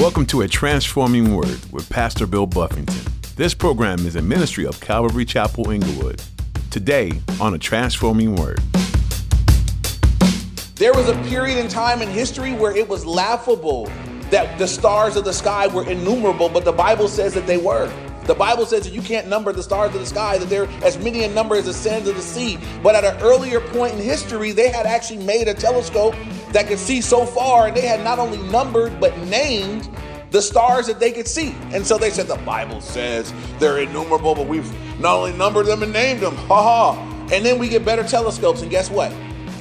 Welcome to A Transforming Word with Pastor Bill Buffington. This program is a ministry of Calvary Chapel Inglewood. Today on A Transforming Word. There was a period in time in history where it was laughable that the stars of the sky were innumerable, but the Bible says that they were. The Bible says that you can't number the stars of the sky, that they're as many in number as the sands of the sea. But at an earlier point in history, they had actually made a telescope that could see so far, and they had not only numbered but named the stars that they could see. And so they said the Bible says they're innumerable, but we've not only numbered them and named them. Ha ha. And then we get better telescopes, and guess what?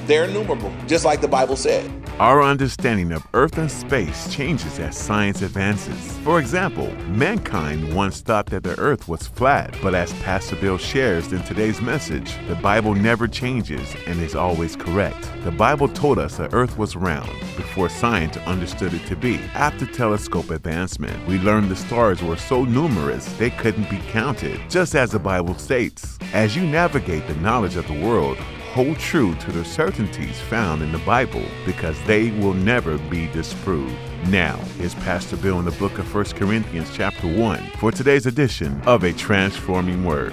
They're innumerable, just like the Bible said. Our understanding of Earth and space changes as science advances. For example, mankind once thought that the Earth was flat, but as Pastor Bill shares in today's message, the Bible never changes and is always correct. The Bible told us the Earth was round before science understood it to be. After telescope advancement, we learned the stars were so numerous they couldn't be counted, just as the Bible states. As you navigate the knowledge of the world, hold true to the certainties found in the Bible because they will never be disproved. Now, here's Pastor Bill in the book of 1 Corinthians, chapter 1, for today's edition of A Transforming Word.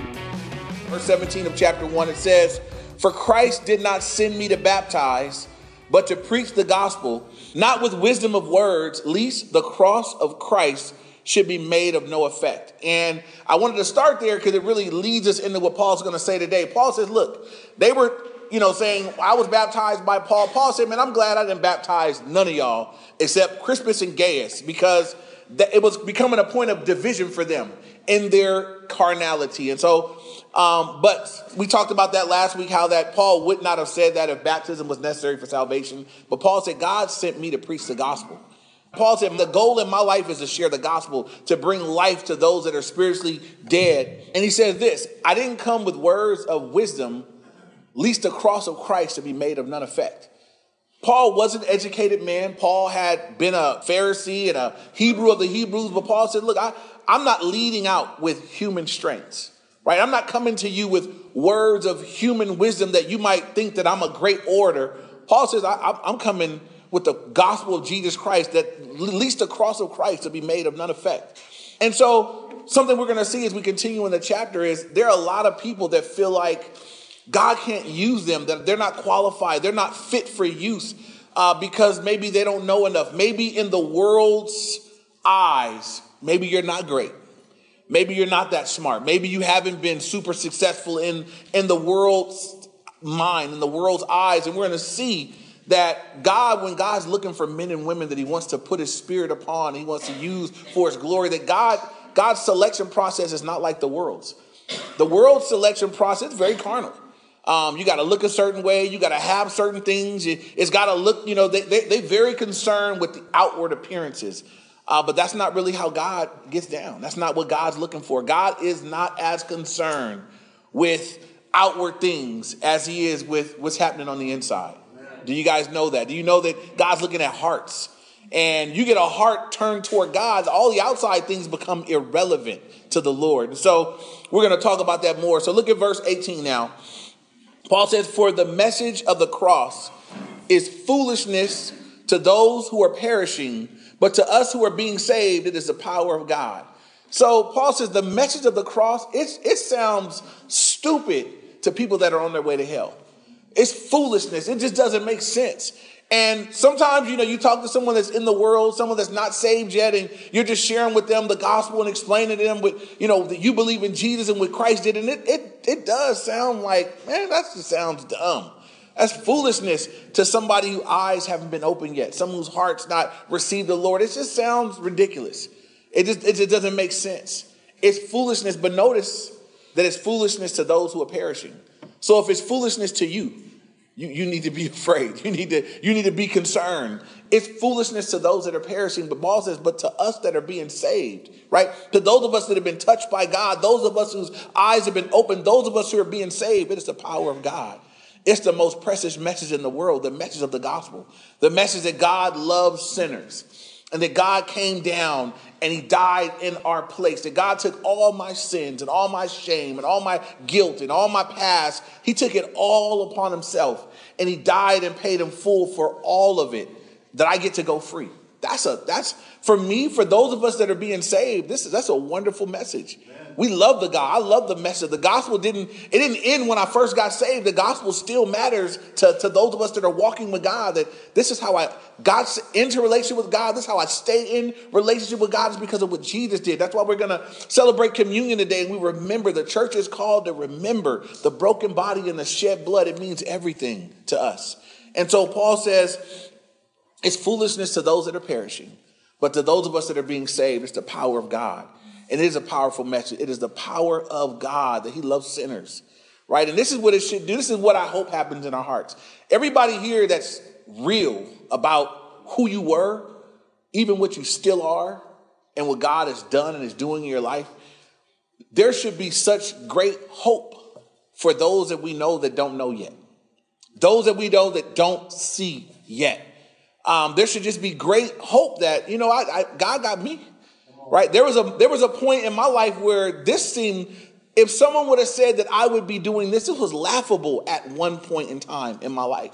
Verse 17 of chapter 1, it says, For Christ did not send me to baptize, but to preach the gospel, not with wisdom of words, lest the cross of Christ should be made of no effect. And I wanted to start there because it really leads us into what Paul's going to say today. Paul says, look, they were, you know, saying, I was baptized by Paul. Paul said, man, I'm glad I didn't baptize none of y'all except Crispus and Gaius because it was becoming a point of division for them in their carnality. And so, um, but we talked about that last week, how that Paul would not have said that if baptism was necessary for salvation. But Paul said, God sent me to preach the gospel. Paul said, The goal in my life is to share the gospel, to bring life to those that are spiritually dead. And he says this I didn't come with words of wisdom, lest the cross of Christ to be made of none effect. Paul was an educated man. Paul had been a Pharisee and a Hebrew of the Hebrews, but Paul said, Look, I, I'm not leading out with human strengths, right? I'm not coming to you with words of human wisdom that you might think that I'm a great orator. Paul says, I, I'm coming with the gospel of Jesus Christ, that at least the cross of Christ to be made of none effect. And so, something we're going to see as we continue in the chapter is there are a lot of people that feel like God can't use them, that they're not qualified, they're not fit for use uh, because maybe they don't know enough. Maybe in the world's eyes, maybe you're not great. Maybe you're not that smart. Maybe you haven't been super successful in, in the world's mind, in the world's eyes. And we're going to see that God, when God's looking for men and women that He wants to put His Spirit upon, He wants to use for His glory, that God, God's selection process is not like the world's. The world's selection process is very carnal. Um, you got to look a certain way. You got to have certain things. It's got to look, you know, they, they, they're very concerned with the outward appearances. Uh, but that's not really how God gets down. That's not what God's looking for. God is not as concerned with outward things as he is with what's happening on the inside. Do you guys know that? Do you know that God's looking at hearts? And you get a heart turned toward God, all the outside things become irrelevant to the Lord. so we're going to talk about that more. So look at verse 18 now. Paul says, For the message of the cross is foolishness to those who are perishing, but to us who are being saved, it is the power of God. So Paul says the message of the cross, it, sounds stupid to people that are on their way to hell. It's foolishness. It just doesn't make sense. And sometimes, you know, you talk to someone that's in the world, someone that's not saved yet, and you're just sharing with them the gospel and explaining to them what, you know, that you believe in Jesus and what Christ did. And it, it, it does sound like, man, that just sounds dumb. That's foolishness to somebody whose eyes haven't been opened yet, someone whose heart's not received the Lord. It just sounds ridiculous. It just, it just doesn't make sense. It's foolishness, but notice that it's foolishness to those who are perishing. So if it's foolishness to you, you, you need to be afraid. You need to, you need to be concerned. It's foolishness to those that are perishing, but Paul says, but to us that are being saved, right? To those of us that have been touched by God, those of us whose eyes have been opened, those of us who are being saved, it is the power of God. It's the most precious message in the world, the message of the gospel, the message that God loves sinners and that God came down and he died in our place. That God took all my sins and all my shame and all my guilt and all my past. He took it all upon himself and he died and paid in full for all of it. That I get to go free. That's a that's for me, for those of us that are being saved, this is that's a wonderful message. We love the God. I love the message. The gospel didn't, it didn't end when I first got saved. The gospel still matters to, to those of us that are walking with God. That this is how I got into relationship with God. This is how I stay in relationship with God is because of what Jesus did. That's why we're gonna celebrate communion today. And we remember the church is called to remember the broken body and the shed blood. It means everything to us. And so Paul says, it's foolishness to those that are perishing, but to those of us that are being saved, it's the power of God. And it is a powerful message. It is the power of God that He loves sinners, right? And this is what it should do. This is what I hope happens in our hearts. Everybody here that's real about who you were, even what you still are, and what God has done and is doing in your life, there should be such great hope for those that we know that don't know yet, those that we know that don't see yet. Um, there should just be great hope that you know I, I, God got me right? There was a there was a point in my life where this seemed if someone would have said that I would be doing this, it was laughable at one point in time in my life.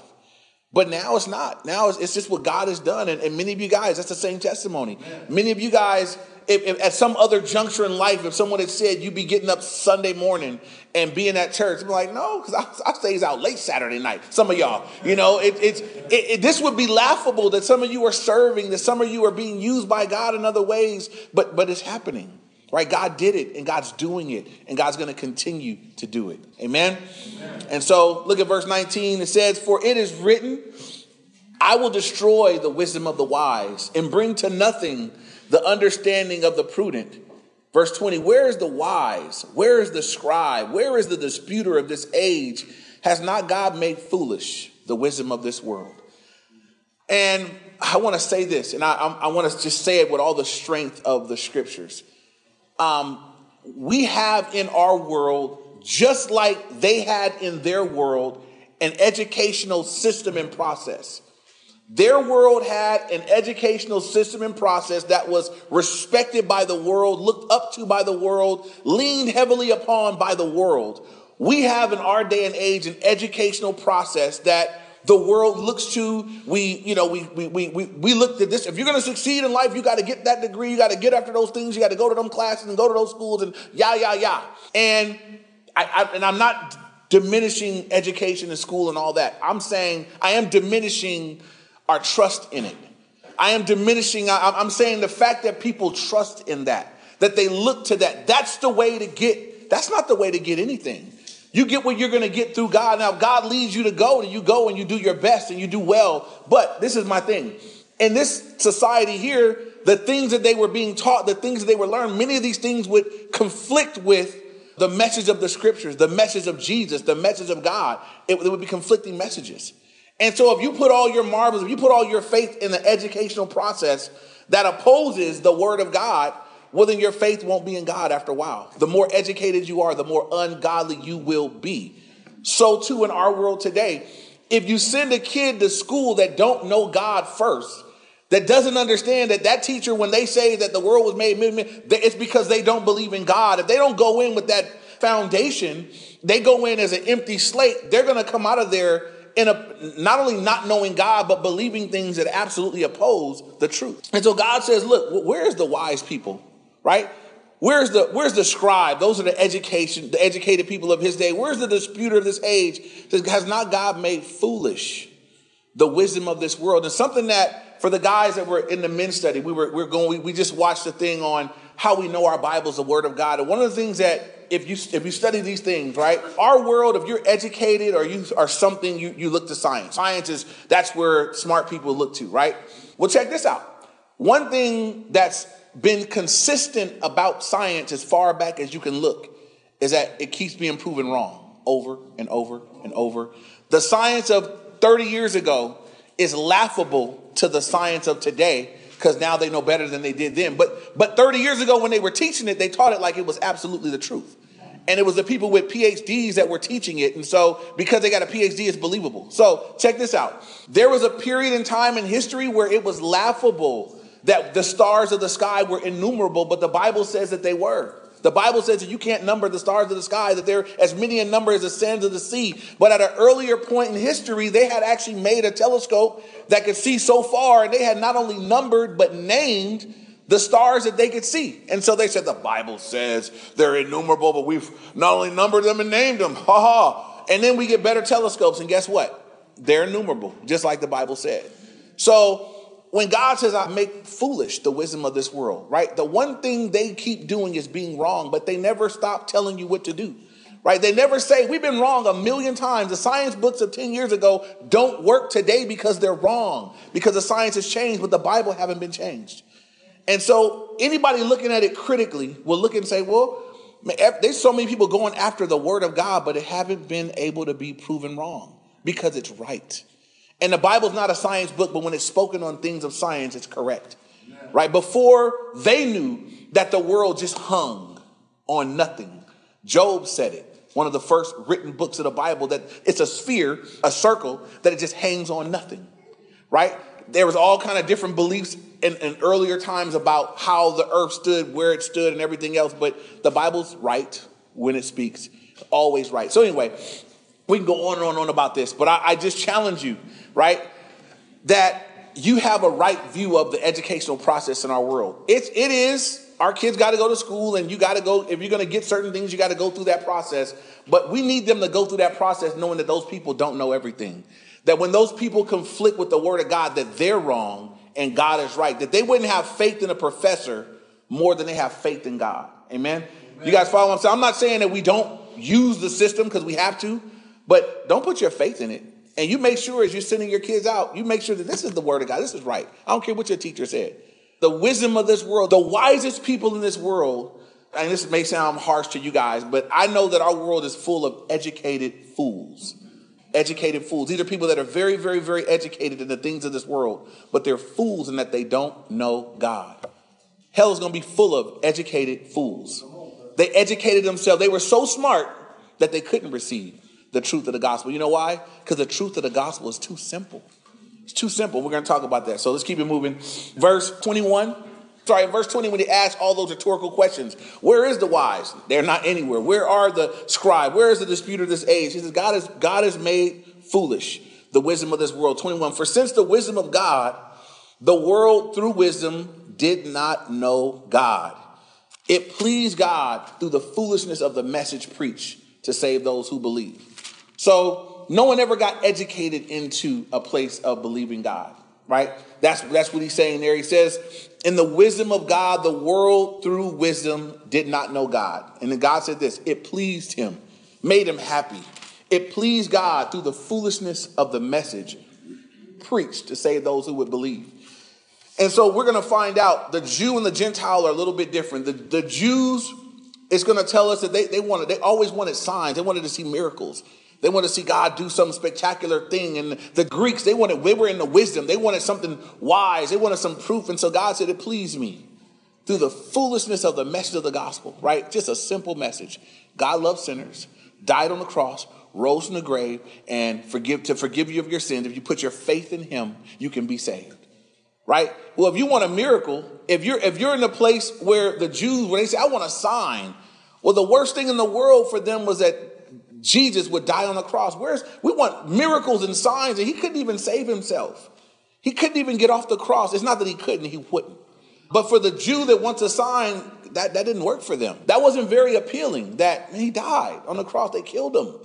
But now it's not. Now it's, it's just what God has done. And, and, many of you guys, that's the same testimony. Many of you guys if, if, at some other juncture in life, if someone had said you'd be getting up Sunday morning and being at church, I'm like, no, because I, I stays out late Saturday night. Some of y'all, you know, it, it's it, it, this would be laughable that some of you are serving, that some of you are being used by God in other ways, but but it's happening, right? God did it, and God's doing it, and God's going to continue to do it. Amen? Amen. And so, look at verse 19. It says, "For it is written." I will destroy the wisdom of the wise and bring to nothing the understanding of the prudent. Verse 20, where is the wise? Where is the scribe? Where is the disputer of this age? Has not God made foolish the wisdom of this world? And I want to say this, and I, I, want to just say it with all the strength of the scriptures. Um, we have in our world, just like they had in their world, an educational system and process. Their world had an educational system and process that was respected by the world, looked up to by the world, leaned heavily upon by the world. We have in our day and age an educational process that the world looks to. We, you know, we we we we, we looked at this. If you're going to succeed in life, you got to get that degree. You got to get after those things. You got to go to them classes and go to those schools and yeah, yeah, yeah. And I, I and I'm not diminishing education and school and all that. I'm saying I am diminishing our trust in it. I am diminishing, I'm saying the fact that people trust in that, that they look to that, that's the way to get, that's not the way to get anything. You get what you're going to get through God. Now, God leads you to go, and you go and you do your best and you do well. But this is my thing. In this society here, the things that they were being taught, the things that they were learned, many of these things would conflict with the message of the scriptures, the message of Jesus, the message of God. It, it would be conflicting messages. And so, if you put all your marbles, if you put all your faith in the educational process that opposes the word of God, well, then your faith won't be in God after a while. The more educated you are, the more ungodly you will be. So, too, in our world today, if you send a kid to school that don't know God first, that doesn't understand that that teacher, when they say that the world was made, it's because they don't believe in God. If they don't go in with that foundation, they go in as an empty slate, they're going to come out of there in a not only not knowing God, but believing things that absolutely oppose the truth. And so God says, look, where's the wise people? Right? Where's the where's the scribe? Those are the education, the educated people of his day. Where's the disputer of this age? Has not God made foolish the wisdom of this world? And something that for the guys that were in the men's study, we were we're going, we, we just watched the thing on how we know our Bible's the word of God. And one of the things that if you if you study these things, right? Our world, if you're educated or you are something, you, you look to science. Science is that's where smart people look to, right? Well, check this out. One thing that's been consistent about science as far back as you can look is that it keeps being proven wrong over and over and over. The science of 30 years ago is laughable to the science of today because now they know better than they did then. But but 30 years ago when they were teaching it, they taught it like it was absolutely the truth. And it was the people with PhDs that were teaching it. And so because they got a PhD, it's believable. So check this out. There was a period in time in history where it was laughable that the stars of the sky were innumerable, but the Bible says that they were. The Bible says that you can't number the stars of the sky, that they're as many in number as the sands of the sea. But at an earlier point in history, they had actually made a telescope that could see so far, and they had not only numbered, but named the stars that they could see. And so they said, the Bible says they're innumerable, but we've not only numbered them and named them. Ha ha. And then we get better telescopes, and guess what? They're innumerable, just like the Bible said. So when God says, I make foolish the wisdom of this world, right? The one thing they keep doing is being wrong, but they never stop telling you what to do, right? They never say, We've been wrong a million times. The science books of 10 years ago don't work today because they're wrong, because the science has changed, but the Bible haven't been changed. And so anybody looking at it critically will look and say, Well, there's so many people going after the word of God, but it haven't been able to be proven wrong because it's right. And the Bible's not a science book, but when it's spoken on things of science, it's correct. Right? Before they knew that the world just hung on nothing, Job said it. One of the first written books of the Bible that it's a sphere, a circle, that it just hangs on nothing. Right? There was all kind of different beliefs in, in earlier times about how the earth stood, where it stood, and everything else, but the Bible's right when it speaks, always right. So anyway, we can go on and on and on about this, but I, I just challenge you right? That you have a right view of the educational process in our world. It's it is our kids got to go to school and you got to go if you're going to get certain things you got to go through that process but we need them to go through that process knowing that those people don't know everything that when those people conflict with the word of god that they're wrong and god is right that they wouldn't have faith in a professor more than they have faith in god amen, amen. you guys follow what i'm saying i'm not saying that we don't use the system because we have to but don't put your faith in it and you make sure as you're sending your kids out, you make sure that this is the word of God. This is right. I don't care what your teacher said. The wisdom of this world, the wisest people in this world, and this may sound harsh to you guys, but I know that our world is full of educated fools. Educated fools. These are people that are very, very, very educated in the things of this world, but they're fools in that they don't know God. Hell is going to be full of educated fools. They educated themselves. They were so smart that they couldn't receive the truth of the gospel. You know why? Because the truth of the gospel is too simple. It's too simple. We're going to talk about that. So let's keep it moving. Verse 21. Sorry, verse 20, when they ask all those rhetorical questions, where is the wise? They're not anywhere. Where are the scribe? Where is the disputer of this age? He says, God is God is made foolish, the wisdom of this world. 21. For since the wisdom of God, the world through wisdom did not know God. It pleased God through the foolishness of the message preached to save those who believe. So no one ever got educated into a place of believing God, right? That's, that's what he's saying there. He says, in the wisdom of God, the world through wisdom did not know God. And then God said this, it pleased him, made him happy. It pleased God through the foolishness of the message preached to save those who would believe. And so we're going to find out the Jew and the Gentile are a little bit different. The, the Jews, it's going to tell us that they, they wanted, they always wanted signs. They wanted to see miracles. They want to see God do some spectacular thing. And the Greeks, they wanted, they were in the wisdom. They wanted something wise. They wanted some proof. And so God said, it pleased me through the foolishness of the message of the gospel, right? Just a simple message. God loves sinners, died on the cross, rose from the grave, and forgive to forgive you of your sins. If you put your faith in him, you can be saved. Right? Well, if you want a miracle, if you're if you're in a place where the Jews, when they say, I want a sign, well, the worst thing in the world for them was that Jesus would die on the cross. Where's we want miracles and signs, and he couldn't even save himself. He couldn't even get off the cross. It's not that he couldn't, he wouldn't. But for the Jew that wants a sign, that, that didn't work for them. That wasn't very appealing. That he died on the cross, they killed him.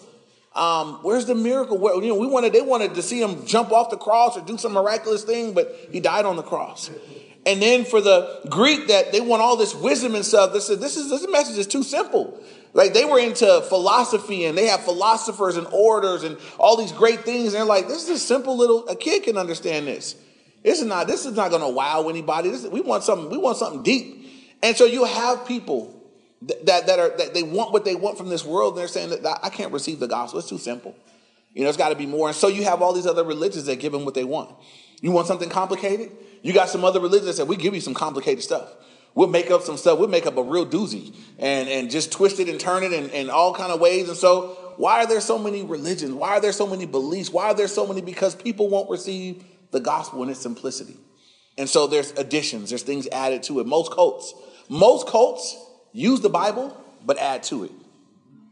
Um, where's the miracle? Where, you know, we wanted they wanted to see him jump off the cross or do some miraculous thing, but he died on the cross. And then for the Greek that they want all this wisdom and stuff, they said this is this message is too simple. Like they were into philosophy and they have philosophers and orators and all these great things. And they're like, this is a simple little, a kid can understand this. This is not, this is not going to wow anybody. This, we want something, we want something deep. And so you have people that, that, are, that they want what they want from this world. And they're saying that I can't receive the gospel. It's too simple. You know, it's got to be more. And so you have all these other religions that give them what they want. You want something complicated? You got some other religions that say, we give you some complicated stuff. We'll make up some stuff. We'll make up a real doozy and, and just twist it and turn it in, in all kind of ways. And so why are there so many religions? Why are there so many beliefs? Why are there so many? Because people won't receive the gospel in its simplicity. And so there's additions, there's things added to it. Most cults, most cults use the Bible, but add to it.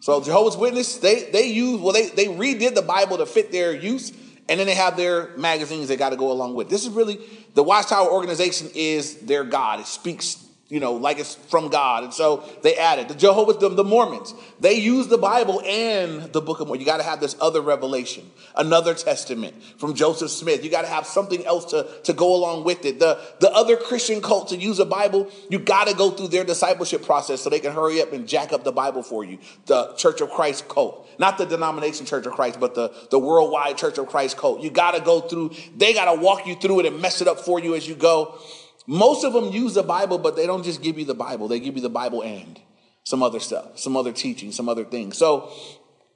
So Jehovah's Witness, they they use well, they they redid the Bible to fit their use, and then they have their magazines they got to go along with. This is really the Watchtower organization is their God. It speaks you know, like it's from God. And so they added the Jehovah's, the, the Mormons, they use the Bible and the Book of Mormon. You got to have this other revelation, another testament from Joseph Smith. You got to have something else to, to go along with it. The, the other Christian cult to use a Bible, you got to go through their discipleship process so they can hurry up and jack up the Bible for you. The Church of Christ cult, not the denomination Church of Christ, but the, the worldwide Church of Christ cult. You got to go through, they got to walk you through it and mess it up for you as you go. Most of them use the Bible, but they don't just give you the Bible. They give you the Bible and some other stuff, some other teaching, some other things. So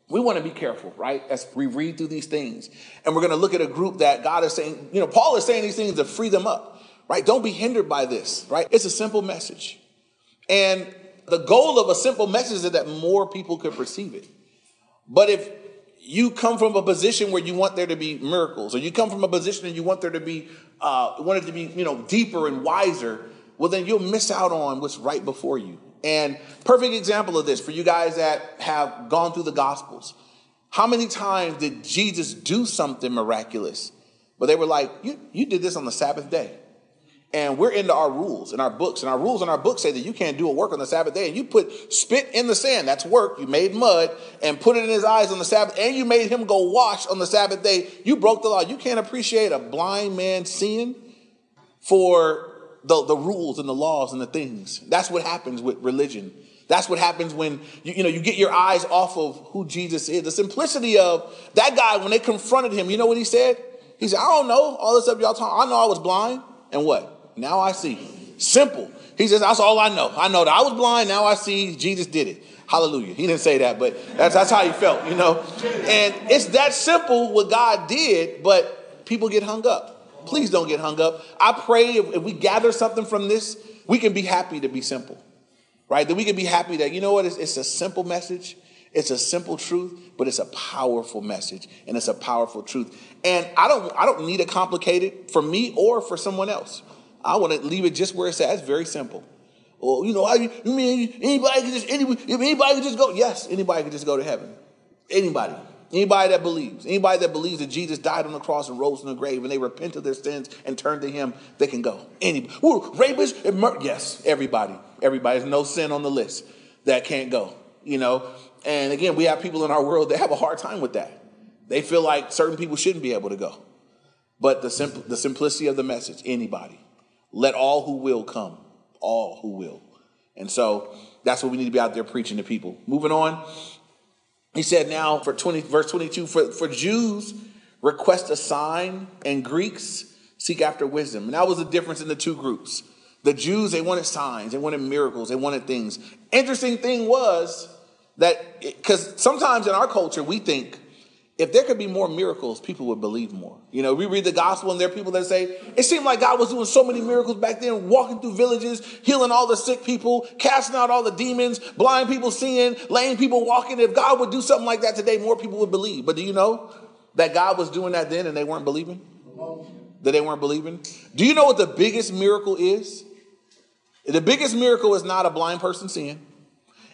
we want to be careful, right? As we read through these things. And we're going to look at a group that God is saying, you know, Paul is saying these things to free them up, right? Don't be hindered by this, right? It's a simple message. And the goal of a simple message is that more people could perceive it. But if you come from a position where you want there to be miracles, or you come from a position and you want there to be, uh, want it to be, you know, deeper and wiser, well, then you'll miss out on what's right before you. And perfect example of this for you guys that have gone through the Gospels. How many times did Jesus do something miraculous? But they were like, you, you did this on the Sabbath day. And we're into our rules and our books. And our rules and our books say that you can't do a work on the Sabbath day. And you put spit in the sand, that's work. You made mud and put it in his eyes on the Sabbath. And you made him go wash on the Sabbath day. You broke the law. You can't appreciate a blind man seeing for the, the rules and the laws and the things. That's what happens with religion. That's what happens when you, you know you get your eyes off of who Jesus is. The simplicity of that guy when they confronted him, you know what he said? He said, I don't know all this stuff y'all talking. I know I was blind. And what? Now I see. Simple. He says, That's all I know. I know that I was blind. Now I see Jesus did it. Hallelujah. He didn't say that, but that's, that's how he felt, you know? And it's that simple what God did, but people get hung up. Please don't get hung up. I pray if, if we gather something from this, we can be happy to be simple, right? That we can be happy that, you know what, it's, it's a simple message. It's a simple truth, but it's a powerful message and it's a powerful truth. And I don't I don't need it complicated for me or for someone else. I want to leave it just where it's at. It's very simple. Well, you know, I, you mean anybody can just anybody, if anybody can just go? Yes, anybody can just go to heaven. Anybody. Anybody that believes, anybody that believes that Jesus died on the cross and rose from the grave and they repent of their sins and turn to him, they can go. Anybody. Ooh, rapists and mur- yes, everybody. Everybody. There's no sin on the list that can't go. You know, and again, we have people in our world that have a hard time with that. They feel like certain people shouldn't be able to go. But the, simple, the simplicity of the message, anybody. Let all who will come, all who will. And so that's what we need to be out there preaching to people. Moving on, he said now for 20, verse 22, for, for Jews request a sign and Greeks seek after wisdom. And that was the difference in the two groups. The Jews, they wanted signs, they wanted miracles, they wanted things. Interesting thing was that, because sometimes in our culture, we think if there could be more miracles, people would believe more. You know, we read the gospel and there are people that say, it seemed like God was doing so many miracles back then, walking through villages, healing all the sick people, casting out all the demons, blind people seeing, lame people walking. If God would do something like that today, more people would believe. But do you know that God was doing that then and they weren't believing? That they weren't believing? Do you know what the biggest miracle is? The biggest miracle is not a blind person seeing.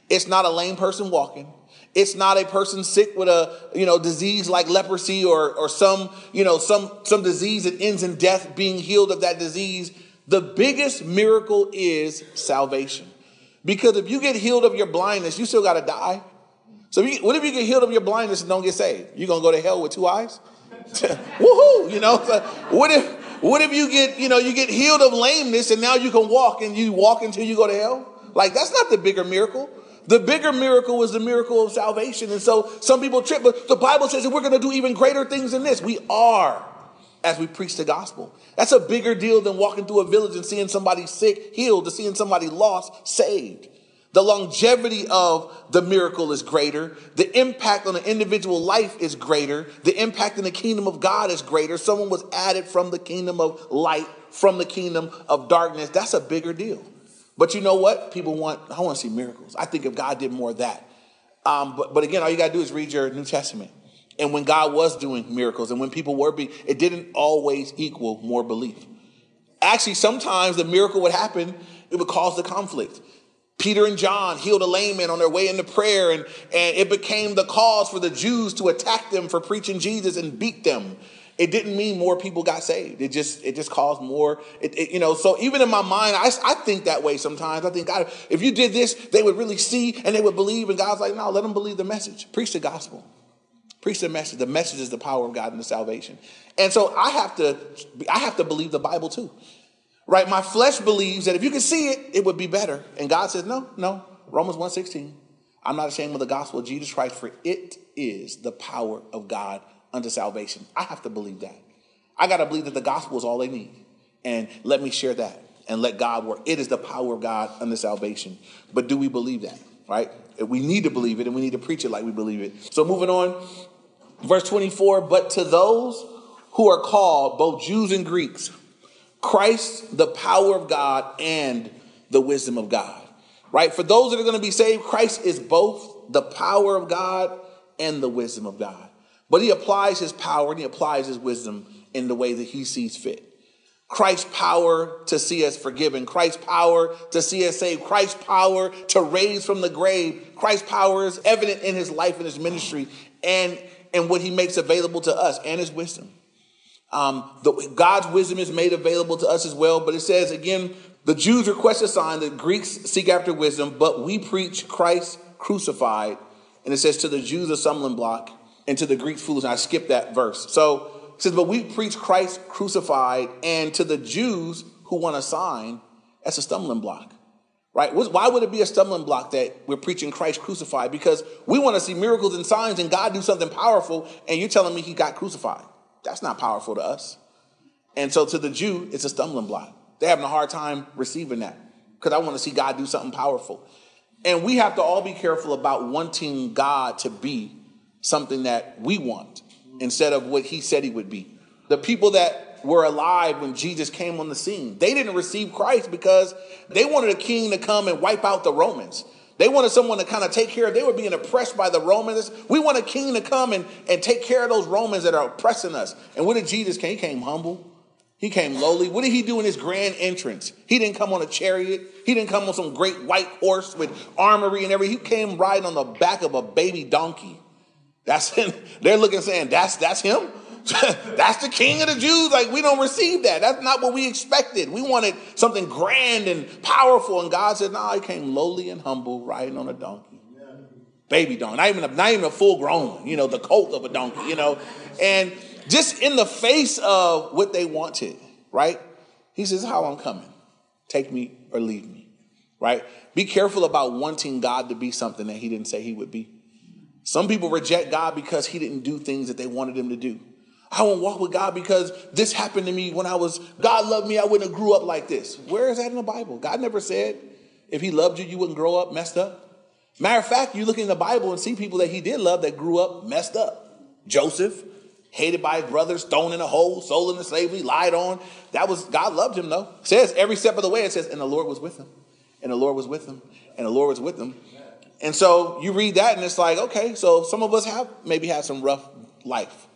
It's not a lame person walking. It's not a person sick with a, you know, disease like leprosy or, or some, you know, some, some disease that ends in death being healed of that disease. The biggest miracle is salvation. Because if you get healed of your blindness, you still got to die. So if you, what if you get healed of your blindness and don't get saved? You're going to go to hell with two eyes? Woohoo! You know, so what if, what if you get, you know, you get healed of lameness and now you can walk and you walk until you go to hell? Like that's not the bigger miracle. The bigger miracle was the miracle of salvation. And so some people trip, but the Bible says that we're going to do even greater things than this. We are as we preach the gospel. That's a bigger deal than walking through a village and seeing somebody sick healed, to seeing somebody lost saved. The longevity of the miracle is greater. The impact on the individual life is greater. The impact in the kingdom of God is greater. Someone was added from the kingdom of light, from the kingdom of darkness. That's a bigger deal. But you know what? People want, I want to see miracles. I think if God did more of that. Um, but, but again, all you got to do is read your New Testament. And when God was doing miracles and when people were being, it didn't always equal more belief. Actually, sometimes the miracle would happen, it would cause the conflict. Peter and John healed a lame man on their way into prayer, and, and it became the cause for the Jews to attack them for preaching Jesus and beat them. It didn't mean more people got saved. It just it just caused more. It, it, you know, so even in my mind, I, I think that way sometimes. I think God, if you did this, they would really see and they would believe. And God's like, no, let them believe the message. Preach the gospel. Preach the message. The message is the power of God and the salvation. And so I have to I have to believe the Bible too. Right? My flesh believes that if you can see it, it would be better. And God says, no, no. Romans 1.16. I'm not ashamed of the gospel of Jesus Christ, for it is the power of God unto salvation. I have to believe that. I got to believe that the gospel is all they need. And let me share that and let God work. It is the power of God unto salvation. But do we believe that? Right? We need to believe it and we need to preach it like we believe it. So moving on, verse 24, but to those who are called, both Jews and Greeks, Christ, the power of God and the wisdom of God. Right? For those that are going to be saved, Christ is both the power of God and the wisdom of God. But he applies his power and he applies his wisdom in the way that he sees fit. Christ's power to see us forgiven, Christ's power to see us saved, Christ's power to raise from the grave, Christ's power is evident in his life and his ministry and, and what he makes available to us and his wisdom. Um, the, God's wisdom is made available to us as well, but it says again, the Jews request a sign, the Greeks seek after wisdom, but we preach Christ crucified. And it says to the Jews a stumbling block and to the Greeks foolish. I skipped that verse. So it says, but we preach Christ crucified, and to the Jews who want a sign, that's a stumbling block. Right? Why would it be a stumbling block that we're preaching Christ crucified? Because we want to see miracles and signs and God do something powerful, and you're telling me he got crucified. That's not powerful to us. And so to the Jew, it's a stumbling block. They're having a hard time receiving that because I want to see God do something powerful. And we have to all be careful about wanting God to be something that we want instead of what he said he would be. The people that were alive when Jesus came on the scene, they didn't receive Christ because they wanted a king to come and wipe out the Romans. They wanted someone to kind of take care of, they were being oppressed by the Romans. We want a king to come and, and take care of those Romans that are oppressing us. And what did Jesus came? He came humble. He came lowly. What did he do in his grand entrance? He didn't come on a chariot. He didn't come on some great white horse with armory and everything. He came riding on the back of a baby donkey. That's him. They're looking saying, that's that's him. that's the king of the Jews. Like we don't receive that. That's not what we expected. We wanted something grand and powerful. And God said, no, nah, came lowly and humble, riding on a donkey. Baby donkey. Not even a, not even a full grown you know, the colt of a donkey, you know. And just in the face of what they wanted, right? He says, How I'm coming. Take me or leave me. Right? Be careful about wanting God to be something that he didn't say he would be. Some people reject God because he didn't do things that they wanted him to do. I won't walk with God because this happened to me when I was, God loved me, I wouldn't have grew up like this. Where is that in the Bible? God never said if he loved you, you wouldn't grow up messed up. Matter of fact, you look in the Bible and see people that he did love that grew up messed up. Joseph, hated by his brothers, thrown in a hole, sold into slavery, lied on. That was, God loved him though. It says every step of the way, it says, and the Lord was with him. And the Lord was with him. And the Lord was with him. And so you read that and it's like, okay, so some of us have maybe had some rough life.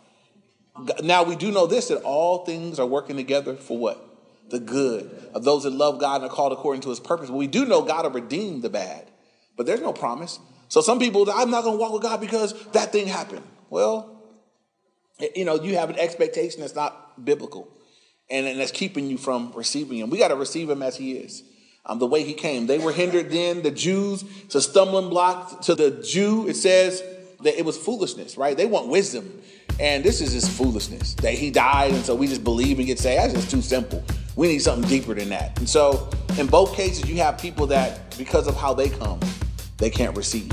Now we do know this that all things are working together for what? The good of those that love God and are called according to his purpose. We do know God will redeem the bad. But there's no promise. So some people, I'm not going to walk with God because that thing happened. Well, you know, you have an expectation that's not biblical and, and that's keeping you from receiving him. We got to receive him as he is um, the way he came. They were hindered then. The Jews, a stumbling block to the Jew. It says that it was foolishness, right? They want wisdom. And this is just foolishness that he died, and so we just believe and get saved. That's just too simple. We need something deeper than that. And so, in both cases, you have people that, because of how they come, they can't receive.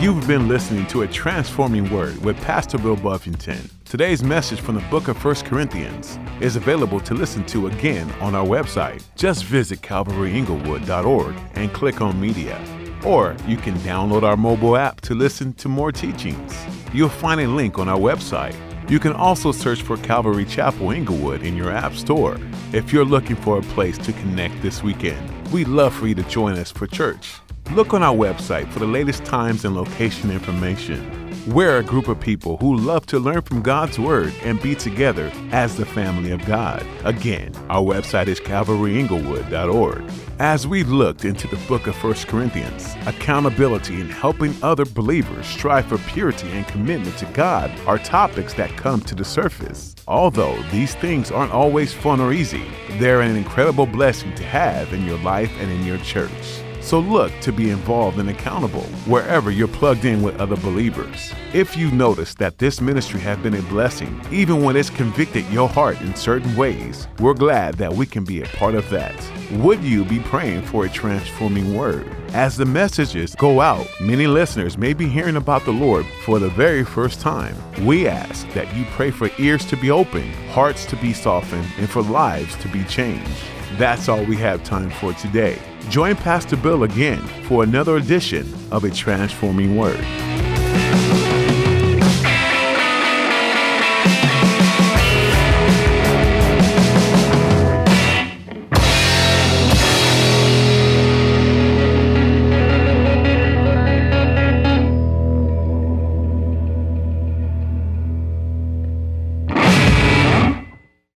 You've been listening to a transforming word with Pastor Bill Buffington. Today's message from the book of 1 Corinthians is available to listen to again on our website. Just visit calvaryinglewood.org and click on media. Or you can download our mobile app to listen to more teachings. You'll find a link on our website. You can also search for Calvary Chapel Inglewood in your app store. If you're looking for a place to connect this weekend, we'd love for you to join us for church. Look on our website for the latest times and location information. We're a group of people who love to learn from God's Word and be together as the family of God. Again, our website is calvaryinglewood.org. As we looked into the book of 1 Corinthians, accountability and helping other believers strive for purity and commitment to God are topics that come to the surface. Although these things aren't always fun or easy, they're an incredible blessing to have in your life and in your church. So look to be involved and accountable wherever you're plugged in with other believers. If you notice that this ministry has been a blessing, even when it's convicted your heart in certain ways, we're glad that we can be a part of that. Would you be praying for a transforming word? As the messages go out, many listeners may be hearing about the Lord for the very first time. We ask that you pray for ears to be opened, hearts to be softened, and for lives to be changed. That's all we have time for today. Join Pastor Bill again for another edition of A Transforming Word.